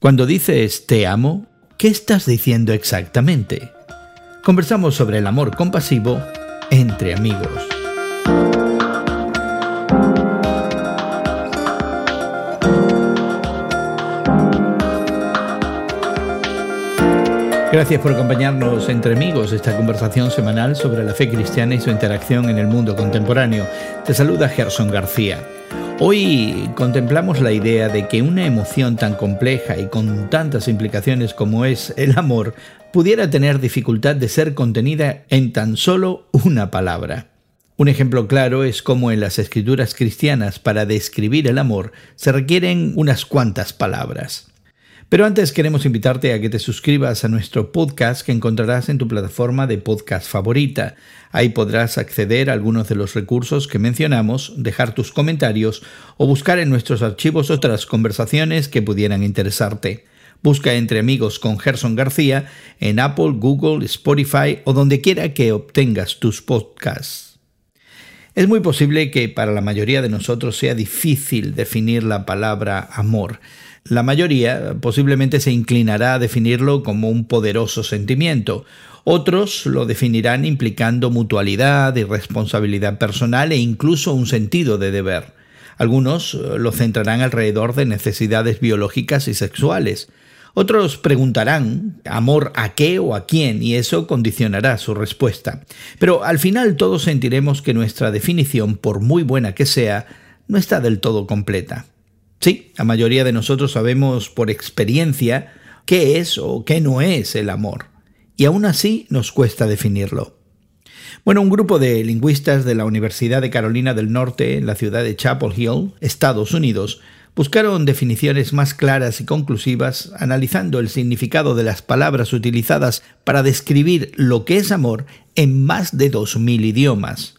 Cuando dices te amo, ¿qué estás diciendo exactamente? Conversamos sobre el amor compasivo entre amigos. Gracias por acompañarnos entre amigos esta conversación semanal sobre la fe cristiana y su interacción en el mundo contemporáneo. Te saluda Gerson García. Hoy contemplamos la idea de que una emoción tan compleja y con tantas implicaciones como es el amor pudiera tener dificultad de ser contenida en tan solo una palabra. Un ejemplo claro es cómo en las escrituras cristianas para describir el amor se requieren unas cuantas palabras. Pero antes queremos invitarte a que te suscribas a nuestro podcast que encontrarás en tu plataforma de podcast favorita. Ahí podrás acceder a algunos de los recursos que mencionamos, dejar tus comentarios o buscar en nuestros archivos otras conversaciones que pudieran interesarte. Busca entre amigos con Gerson García en Apple, Google, Spotify o donde quiera que obtengas tus podcasts. Es muy posible que para la mayoría de nosotros sea difícil definir la palabra amor. La mayoría posiblemente se inclinará a definirlo como un poderoso sentimiento. Otros lo definirán implicando mutualidad y responsabilidad personal e incluso un sentido de deber. Algunos eh, lo centrarán alrededor de necesidades biológicas y sexuales. Otros preguntarán amor a qué o a quién y eso condicionará su respuesta. Pero al final todos sentiremos que nuestra definición, por muy buena que sea, no está del todo completa. Sí, la mayoría de nosotros sabemos por experiencia qué es o qué no es el amor, y aún así nos cuesta definirlo. Bueno, un grupo de lingüistas de la Universidad de Carolina del Norte, en la ciudad de Chapel Hill, Estados Unidos, buscaron definiciones más claras y conclusivas, analizando el significado de las palabras utilizadas para describir lo que es amor en más de 2.000 idiomas.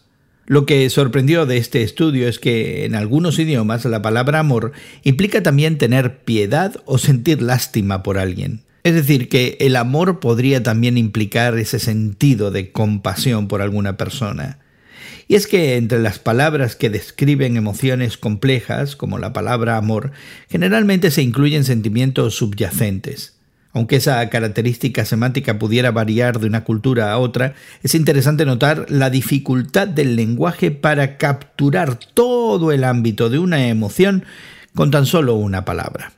Lo que sorprendió de este estudio es que en algunos idiomas la palabra amor implica también tener piedad o sentir lástima por alguien. Es decir, que el amor podría también implicar ese sentido de compasión por alguna persona. Y es que entre las palabras que describen emociones complejas, como la palabra amor, generalmente se incluyen sentimientos subyacentes. Aunque esa característica semántica pudiera variar de una cultura a otra, es interesante notar la dificultad del lenguaje para capturar todo el ámbito de una emoción con tan solo una palabra.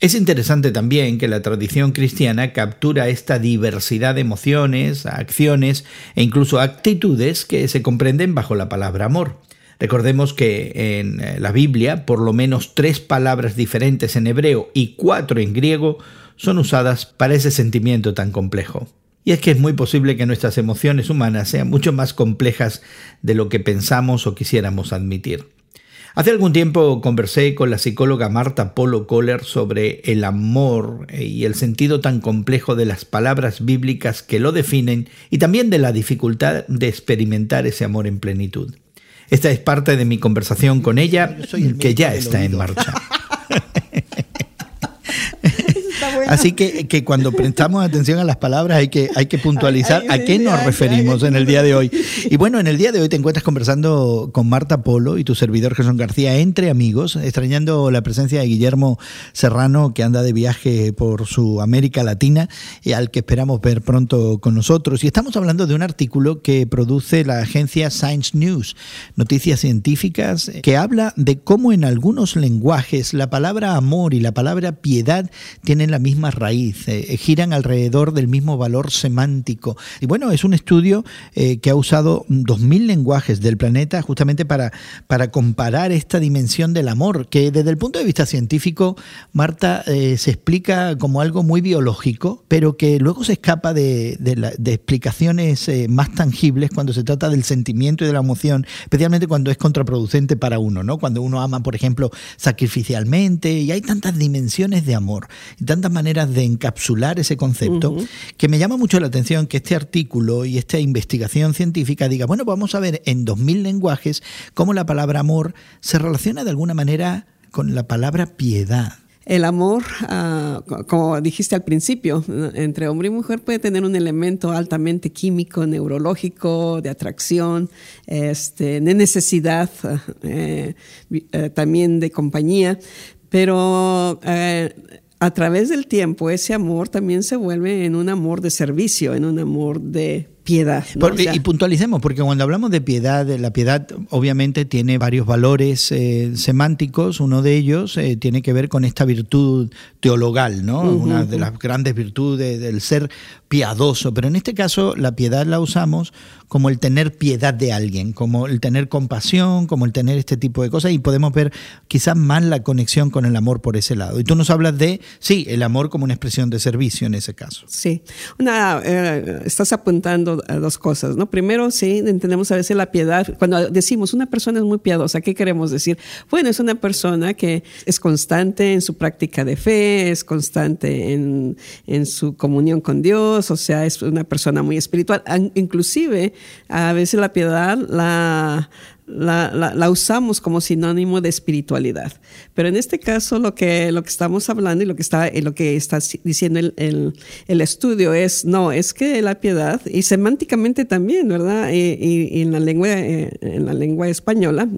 Es interesante también que la tradición cristiana captura esta diversidad de emociones, acciones e incluso actitudes que se comprenden bajo la palabra amor. Recordemos que en la Biblia por lo menos tres palabras diferentes en hebreo y cuatro en griego son usadas para ese sentimiento tan complejo. Y es que es muy posible que nuestras emociones humanas sean mucho más complejas de lo que pensamos o quisiéramos admitir. Hace algún tiempo conversé con la psicóloga Marta Polo Kohler sobre el amor y el sentido tan complejo de las palabras bíblicas que lo definen y también de la dificultad de experimentar ese amor en plenitud. Esta es parte de mi conversación con ella, que ya está en marcha. Así que, que, cuando prestamos atención a las palabras hay que, hay que puntualizar a qué nos referimos en el día de hoy. Y bueno, en el día de hoy te encuentras conversando con Marta Polo y tu servidor Jesús García entre amigos, extrañando la presencia de Guillermo Serrano que anda de viaje por su América Latina y al que esperamos ver pronto con nosotros. Y estamos hablando de un artículo que produce la agencia Science News, Noticias Científicas, que habla de cómo en algunos lenguajes la palabra amor y la palabra piedad tienen la misma raíz, eh, giran alrededor del mismo valor semántico. Y bueno, es un estudio eh, que ha usado 2.000 lenguajes del planeta justamente para, para comparar esta dimensión del amor, que desde el punto de vista científico, Marta, eh, se explica como algo muy biológico, pero que luego se escapa de, de explicaciones más tangibles cuando se trata del sentimiento y de la emoción, especialmente cuando es contraproducente para uno, ¿no? Cuando uno ama, por ejemplo, sacrificialmente, y hay tantas dimensiones de amor y tantas maneras de encapsular ese concepto que me llama mucho la atención que este artículo y esta investigación científica diga, bueno, vamos a ver en 2000 lenguajes cómo la palabra amor se relaciona de alguna manera con la palabra piedad. El amor, ah, como dijiste al principio, entre hombre y mujer puede tener un elemento altamente químico, neurológico, de atracción, este, de necesidad, eh, eh, también de compañía, pero eh, a través del tiempo ese amor también se vuelve en un amor de servicio, en un amor de piedad. y puntualicemos, porque cuando hablamos de piedad, la piedad obviamente tiene varios valores eh, semánticos. Uno de ellos eh, tiene que ver con esta virtud teologal, ¿no? Una de las grandes virtudes del ser piadoso. Pero en este caso, la piedad la usamos como el tener piedad de alguien, como el tener compasión, como el tener este tipo de cosas. Y podemos ver quizás más la conexión con el amor por ese lado. Y tú nos hablas de, sí, el amor como una expresión de servicio en ese caso. Sí. Una, eh, estás apuntando dos cosas, ¿no? Primero, sí, entendemos a veces la piedad. Cuando decimos una persona es muy piadosa, ¿qué queremos decir? Bueno, es una persona que es constante en su práctica de fe, es constante en, en su comunión con Dios, o sea, es una persona muy espiritual. Inclusive, a veces la piedad la la, la, usamos como sinónimo de espiritualidad. Pero en este caso lo que, lo que estamos hablando y lo que está, lo que está diciendo el, el, estudio es, no, es que la piedad, y semánticamente también, ¿verdad? Y, y, en, la lengua, eh, en la lengua española,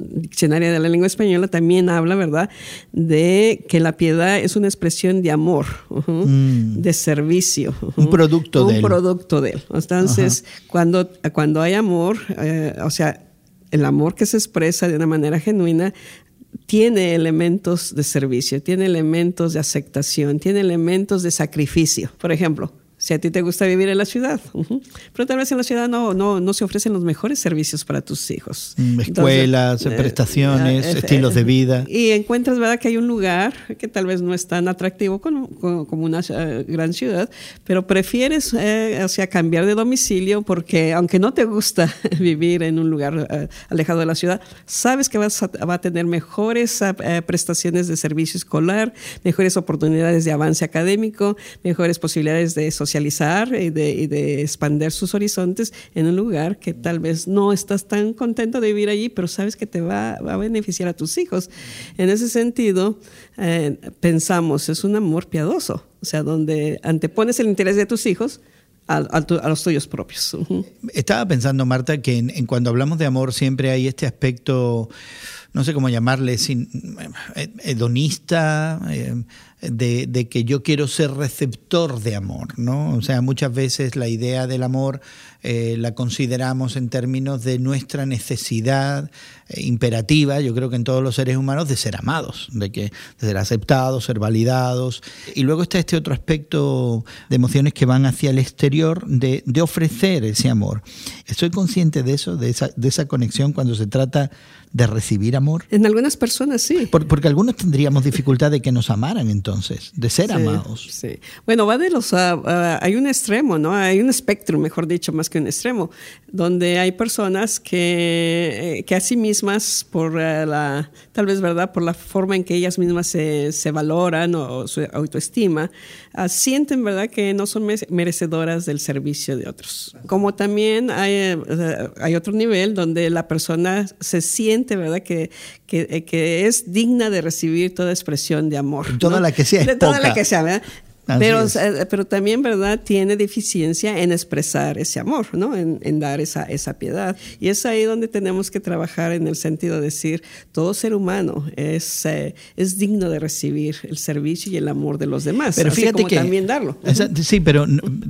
diccionario de la lengua española también habla, ¿verdad?, de que la piedad es una expresión de amor, mm. de servicio. Un producto de él. Un producto de él. Entonces, cuando, cuando hay amor, eh, o sea, el amor que se expresa de una manera genuina, tiene elementos de servicio, tiene elementos de aceptación, tiene elementos de sacrificio. Por ejemplo, si a ti te gusta vivir en la ciudad. Pero tal vez en la ciudad no, no, no se ofrecen los mejores servicios para tus hijos. Mm, escuelas, eh, prestaciones, eh, estilos de vida. Y encuentras, ¿verdad?, que hay un lugar que tal vez no es tan atractivo como, como una eh, gran ciudad, pero prefieres, o sea, cambiar de domicilio porque aunque no te gusta vivir en un lugar alejado de la ciudad, sabes que vas a, va a tener mejores prestaciones de servicio escolar, mejores oportunidades de avance académico, mejores posibilidades de socialización socializar y de, de, expandir sus horizontes en un lugar que tal vez no estás tan contento de vivir allí, pero sabes que te va, a beneficiar a tus hijos. En ese sentido, eh, pensamos, es un amor piadoso, o sea, donde antepones el interés de tus hijos a, los tuyos propios. Estaba pensando, Marta, que en, cuando hablamos de amor siempre hay este aspecto, no sé cómo llamarle, sin, eh, hedonista, eh, de, que yo quiero ser receptor de amor, ¿no? O sea, muchas veces la idea del amor eh, la consideramos en términos de nuestra necesidad imperativa, yo creo que en todos los seres humanos, de ser amados, de, que, de ser aceptados, ser validados. Y luego está este otro aspecto de emociones que van hacia el exterior, de, de ofrecer ese amor. Estoy consciente de eso, de esa, de esa conexión cuando se trata de recibir amor? En algunas personas sí. porque algunos tendríamos dificultad de que nos amaran entonces, de ser amados. Sí. Bueno, va de los... Ah, ah, hay un extremo, ¿no? Hay un espectro, mejor dicho, más que un extremo, donde hay personas que, eh, que a sí mismas, por eh, la... tal vez, ¿verdad? Por la forma en que ellas mismas se, se valoran o su autoestima, ah, sienten, ¿verdad? Que no son merecedoras del servicio de otros. Como también hay, eh, hay otro nivel donde la persona se siente ¿verdad? Que, que, que, es digna de recibir toda expresión de amor. Toda la que sea. De toda la que sea, ¿verdad? Pero, eh, pero también, ¿verdad? Tiene deficiencia en expresar ese amor, ¿no? En, dar esa, esa piedad. Y es ahí donde tenemos que trabajar en el sentido de decir, todo ser humano es, eh, es digno de recibir el servicio y el amor de los demás. Pero fíjate que también darlo. sí, pero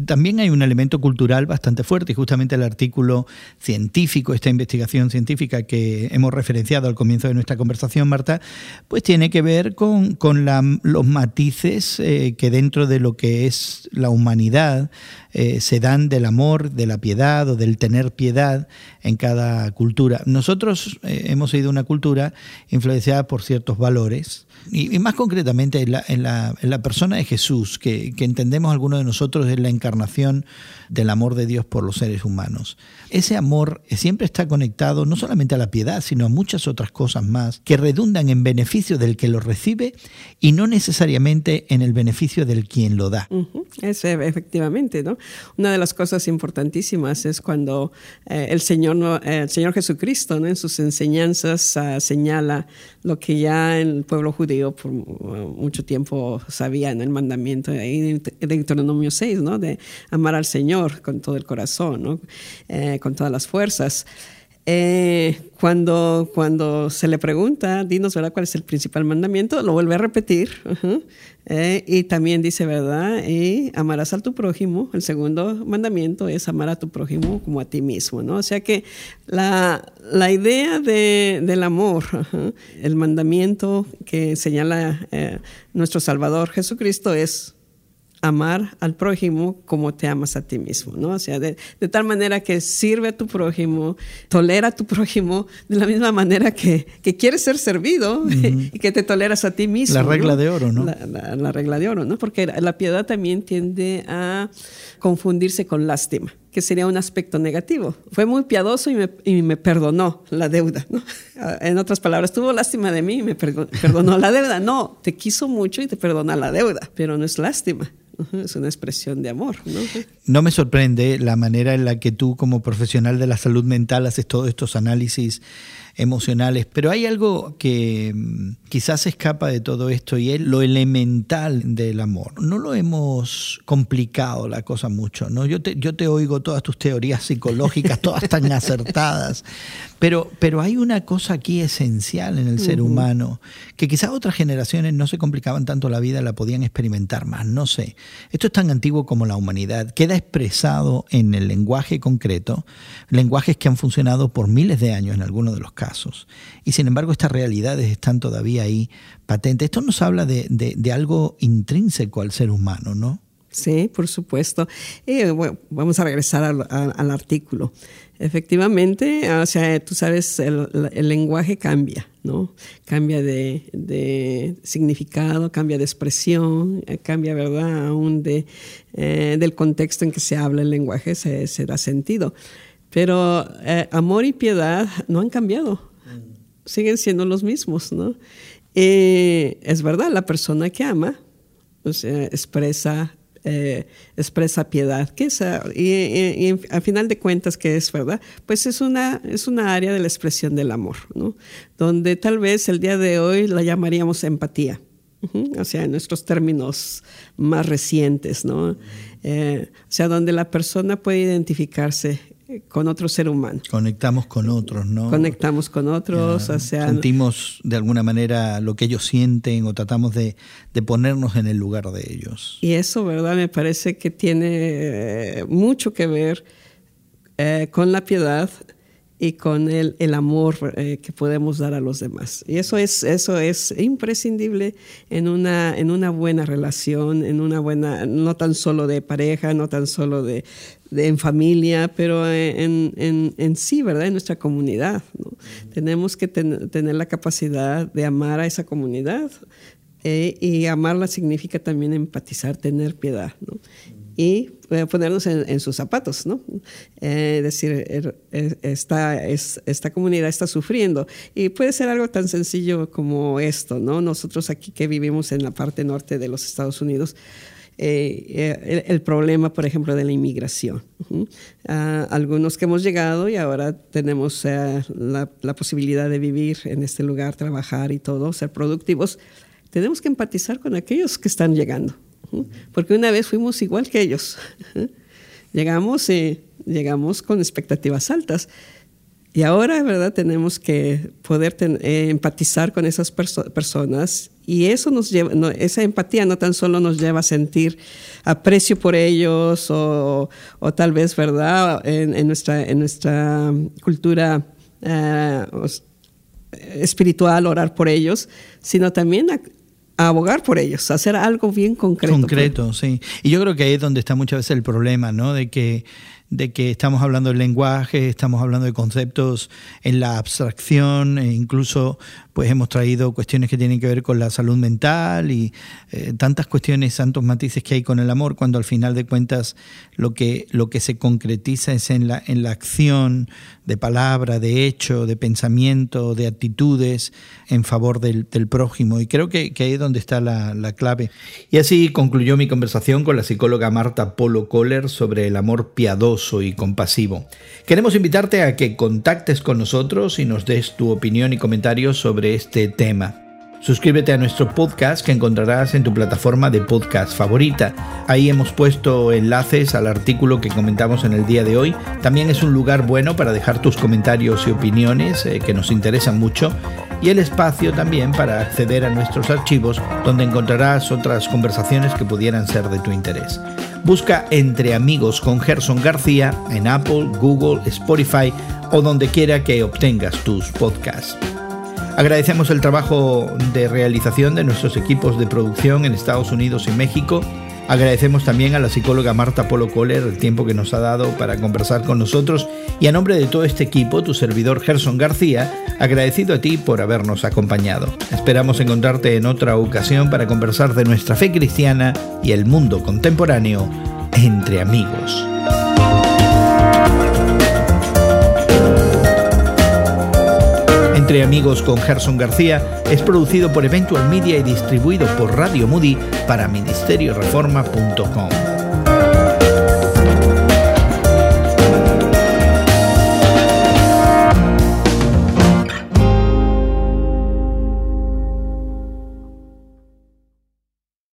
también hay un elemento cultural bastante fuerte y justamente el artículo científico, esta investigación científica que hemos referenciado al comienzo de nuestra conversación, Marta, pues tiene que ver con, con los matices eh, que dentro de lo que es la humanidad eh, se dan del amor, de la piedad o del tener piedad en cada cultura. Nosotros eh, hemos sido una cultura influenciada por ciertos valores y, más concretamente en la, en, la, en la, persona de Jesús, que, que entendemos algunos de nosotros es la encarnación del amor de Dios por los seres humanos. Ese amor siempre está conectado no solamente a la piedad, sino a muchas otras cosas más que redundan en beneficio del que lo recibe y no necesariamente en el beneficio del quien lo da. Es, efectivamente, ¿no? Una de las cosas importantísimas es cuando eh, el, Señor, el Señor Jesucristo ¿no? en sus enseñanzas uh, señala lo que ya el pueblo judío por mucho tiempo sabía en el mandamiento de Deuteronomio 6, ¿no? de amar al Señor con todo el corazón, ¿no? Eh, con todas las fuerzas. Eh, cuando, cuando se le pregunta, dinos, ¿verdad? ¿Cuál es el principal mandamiento? Lo vuelve a repetir. Eh, y también dice, ¿verdad? Y amarás a tu prójimo. El segundo mandamiento es amar a tu prójimo como a ti mismo, ¿no? O sea que la, la idea de, del amor, el mandamiento que señala eh, nuestro Salvador Jesucristo es amar al prójimo como te amas a ti mismo, ¿no? O sea, de, tal manera que sirve a tu prójimo, tolera a tu prójimo de la misma manera que, que quieres ser servido y que te toleras a ti mismo. La regla de oro, ¿no? La, regla de oro, ¿no? Porque la piedad también tiende a confundirse con lástima que sería un aspecto negativo. Fue muy piadoso y me, y me perdonó la deuda. ¿no? En otras palabras, tuvo lástima de mí y me perdonó la deuda. No, te quiso mucho y te perdona la deuda, pero no es lástima es una expresión de amor. ¿no? No me sorprende la manera en la que tú como profesional de la salud mental haces todos estos análisis emocionales, pero hay algo que mm, quizás escapa de todo esto y es lo elemental del amor. No lo hemos complicado la cosa mucho, ¿no? Yo te, yo te oigo todas tus teorías psicológicas, todas tan acertadas, pero, pero hay una cosa aquí esencial en el ser humano que quizás otras generaciones no se complicaban tanto la vida, la podían experimentar más, no sé. Esto es tan antiguo como la humanidad, queda expresado en el lenguaje concreto, lenguajes que han funcionado por miles de años en algunos de los casos y sin embargo estas realidades están todavía ahí patentes. Esto nos habla de, de, algo intrínseco al ser humano, ¿no? Sí, por supuesto. Y, bueno, vamos a regresar al, artículo. Efectivamente, o sea, tú sabes, el, lenguaje cambia, ¿no? Cambia de, significado, cambia de expresión, eh, cambia, ¿verdad? Aún de, eh, del contexto en que se habla el lenguaje, se, da sentido. Pero eh, amor y piedad no han cambiado, siguen siendo los mismos, ¿no? es verdad, la persona que ama expresa, eh, expresa piedad, que es, y, a final de cuentas, que es verdad, pues es una, es una área de la expresión del amor, ¿no? Donde tal vez el día de hoy la llamaríamos empatía. o sea, en nuestros términos más recientes, ¿no? Eh, o sea, donde la persona puede identificarse con otro ser humano. Conectamos con otros, ¿no? Conectamos con otros, o sea... Sentimos de alguna manera lo que ellos sienten o tratamos de, ponernos en el lugar de ellos. Y eso, ¿verdad? Me parece que tiene eh, mucho que ver eh, con la piedad y con el, el amor eh, que podemos dar a los demás. Y eso es, eso es imprescindible en una, en una buena relación, en una buena, no tan solo de pareja, no tan solo de, en familia, pero en, en, en, sí, ¿verdad? En nuestra comunidad. Tenemos que tener la capacidad de amar a esa comunidad eh, y amarla significa también empatizar, tener piedad. ¿no? y ponernos en, sus zapatos, ¿no? Eh, decir, er, er, esta, esta comunidad está sufriendo. Y puede ser algo tan sencillo como esto, ¿no? Nosotros aquí que vivimos en la parte norte de los Estados Unidos, eh, eh, el, problema, por ejemplo, de la inmigración. algunos que hemos llegado y ahora tenemos la, la, posibilidad de vivir en este lugar, trabajar y todo, ser productivos, tenemos que empatizar con aquellos que están llegando porque una vez fuimos igual que ellos. Llegamos, eh, llegamos con expectativas altas. Y ahora, ¿verdad? Tenemos que poder eh, empatizar con esas personas y eso nos lleva, esa empatía no tan solo nos lleva a sentir aprecio por ellos o, o tal vez, ¿verdad? En, nuestra, en nuestra cultura eh, espiritual, orar por ellos, sino también a, abogar por ellos, hacer algo bien concreto. Concreto, sí. Y yo creo que ahí es donde está muchas veces el problema, ¿no? De que de que estamos hablando de lenguaje, estamos hablando de conceptos en la abstracción, e incluso pues hemos traído cuestiones que tienen que ver con la salud mental y eh, tantas cuestiones, tantos matices que hay con el amor, cuando al final de cuentas lo que, lo que se concretiza es en la, en la acción de palabra, de hecho, de pensamiento, de actitudes en favor del, prójimo. Y creo que, ahí es donde está la, la clave. Y así concluyó mi conversación con la psicóloga Marta Polo Kohler sobre el amor piadoso y compasivo. Queremos invitarte a que contactes con nosotros y nos des tu opinión y comentarios sobre este tema. Suscríbete a nuestro podcast que encontrarás en tu plataforma de podcast favorita. Ahí hemos puesto enlaces al artículo que comentamos en el día de hoy. También es un lugar bueno para dejar tus comentarios y opiniones eh, que nos interesan mucho y el espacio también para acceder a nuestros archivos donde encontrarás otras conversaciones que pudieran ser de tu interés. Busca Entre Amigos con Gerson García en Apple, Google, Spotify o donde quiera que obtengas tus podcasts. Agradecemos el trabajo de realización de nuestros equipos de producción en Estados Unidos y México. Agradecemos también a la psicóloga Marta Polo Kohler el tiempo que nos ha dado para conversar con nosotros y a nombre de todo este equipo, tu servidor Gerson García, agradecido a ti por habernos acompañado. Esperamos encontrarte en otra ocasión para conversar de nuestra fe cristiana y el mundo contemporáneo entre amigos. Entre Amigos con Gerson García es producido por Eventual Media y distribuido por Radio Moody para ministerioreforma.com.